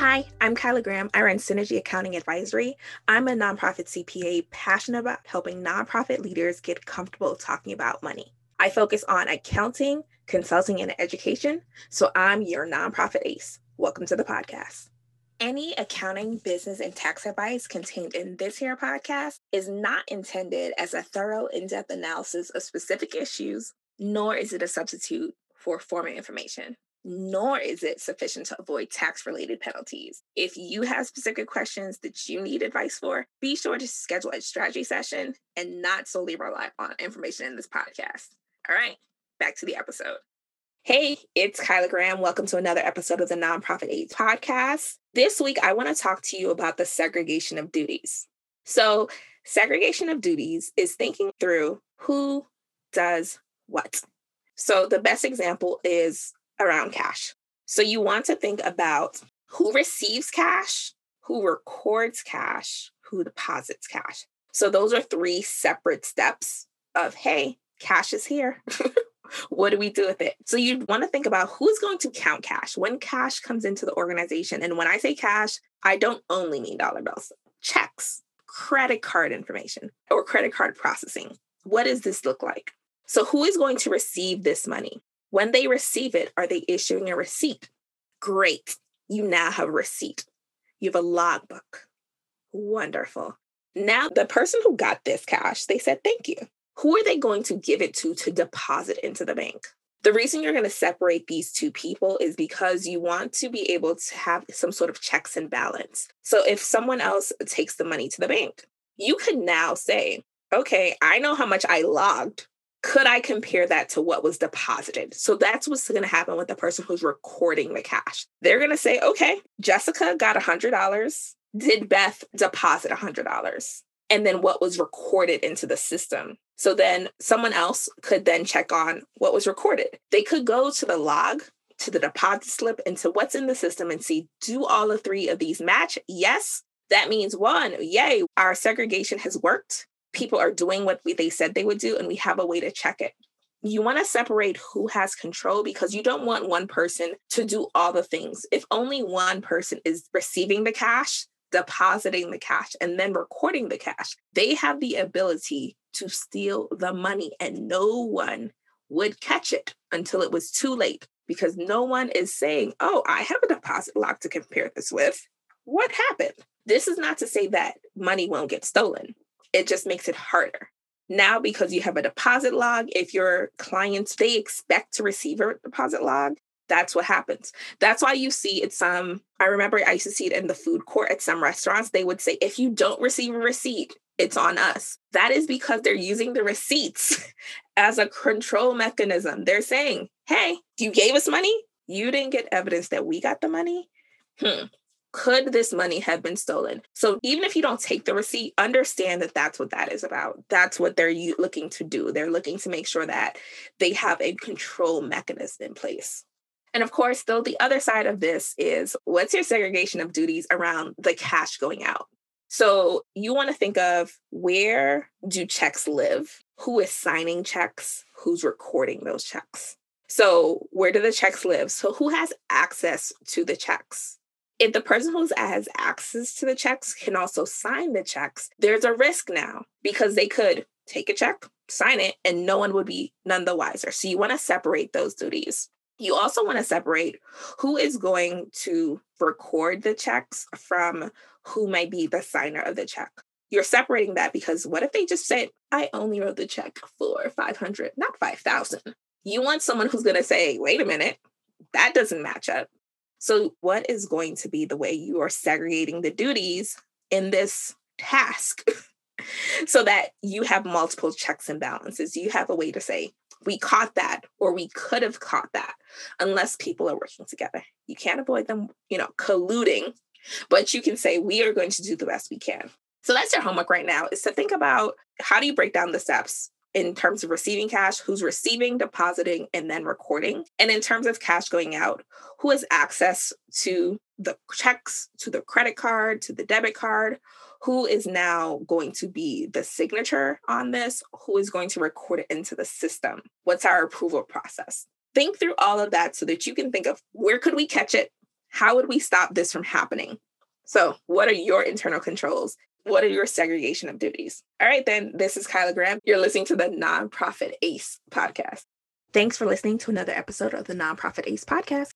Hi, I'm Kyla Graham. I run Synergy Accounting Advisory. I'm a nonprofit CPA passionate about helping nonprofit leaders get comfortable talking about money. I focus on accounting, consulting, and education. So I'm your nonprofit ace. Welcome to the podcast. Any accounting, business, and tax advice contained in this here podcast is not intended as a thorough, in depth analysis of specific issues, nor is it a substitute for formal information nor is it sufficient to avoid tax related penalties. If you have specific questions that you need advice for, be sure to schedule a strategy session and not solely rely on information in this podcast. All right, back to the episode. Hey, it's Kyla Graham. Welcome to another episode of the Nonprofit ACE podcast. This week, I want to talk to you about the segregation of duties. So, segregation of duties is thinking through who does what. So, the best example is around cash. So you want to think about who receives cash, who records cash, who deposits cash. So those are three separate steps of, hey, cash is here. what do we do with it? So you want to think about who's going to count cash when cash comes into the organization. And when I say cash, I don't only mean dollar bills, checks, credit card information, or credit card processing. What does this look like? So, who is going to receive this money? When they receive it, are they issuing a receipt? Great. You now have a receipt. You have a logbook. Wonderful. Now, the person who got this cash, they said, thank you. Who are they going to give it to to deposit into the bank? The reason you're going to separate these two people is because you want to be able to have some sort of checks and balance. So if someone else takes the money to the bank, you can now say, okay, I know how much I logged could I compare that to what was deposited? So that's what's going to happen with the person who's recording the cash. They're going to say, okay, Jessica got $100. Did Beth deposit $100? And then what was recorded into the system. So then someone else could then check on what was recorded. They could go to the log, to the deposit slip, and to what's in the system and see do all the three of these match? Yes. That means one, yay, our segregation has worked people are doing what we, they said they would do and we have a way to check it you want to separate who has control because you don't want one person to do all the things. If only one person is receiving the cash, depositing the cash, and then recording the cash, they have the ability to steal the money and no one would catch it until it was too late because no one is saying, Oh, I have a deposit log to compare this with. What happened? This is not to say that money won't get stolen it just makes it harder. Now, because you have a deposit log, if your clients they expect to receive a deposit log, that's what happens. That's why you see it some. I remember I used to see it in the food court at some restaurants. They would say, if you don't receive a receipt, it's on us. That is because they're using the receipts as a control mechanism. They're saying, hey, you gave us money. You didn't get evidence that we got the money. Hmm could this money have been stolen? So even if you don't take the receipt, understand that that's what that is about. That's what they're looking to do. They're looking to make sure that they have a control mechanism in place. And of course, though, the other side of this is what's your segregation of duties around the cash going out? So you want to think of where do checks live? Who is signing checks? Who's recording those checks? So where do the checks live? So who has access to the checks? If the person who has access to the checks can also sign the checks, there's a risk now because they could take a check, sign it, and no one would be none the wiser. So you want to separate those duties. You also want to separate who is going to record the checks from who might be the signer of the check. You're separating that because what if they just said, I only wrote the check for 500, not 5,000? You want someone who's going to say, wait a minute, that doesn't match up. So, what is going to be the way you are segregating the duties in this task so that you have multiple checks and balances? You have a way to say, we caught that or we could have caught that unless people are working together. You can't avoid them, you know, colluding, but you can say, we are going to do the best we can. So that's your homework right now is to think about how do you break down the steps in terms of receiving cash, who's receiving, depositing, and then recording. And in terms of cash going out, who has access to the checks, to the credit card, to the debit card, who is now going to be the signature on this, who is going to record it into the system. What's our approval process? Think through all of that so that you can think of where could we catch it? How would we stop this from happening? So, what are your internal controls? What are your segregation of duties? All right, then, this is Kyla Graham. You're listening to the Nonprofit ACE podcast. Thanks for listening to another episode of the Nonprofit ACE podcast.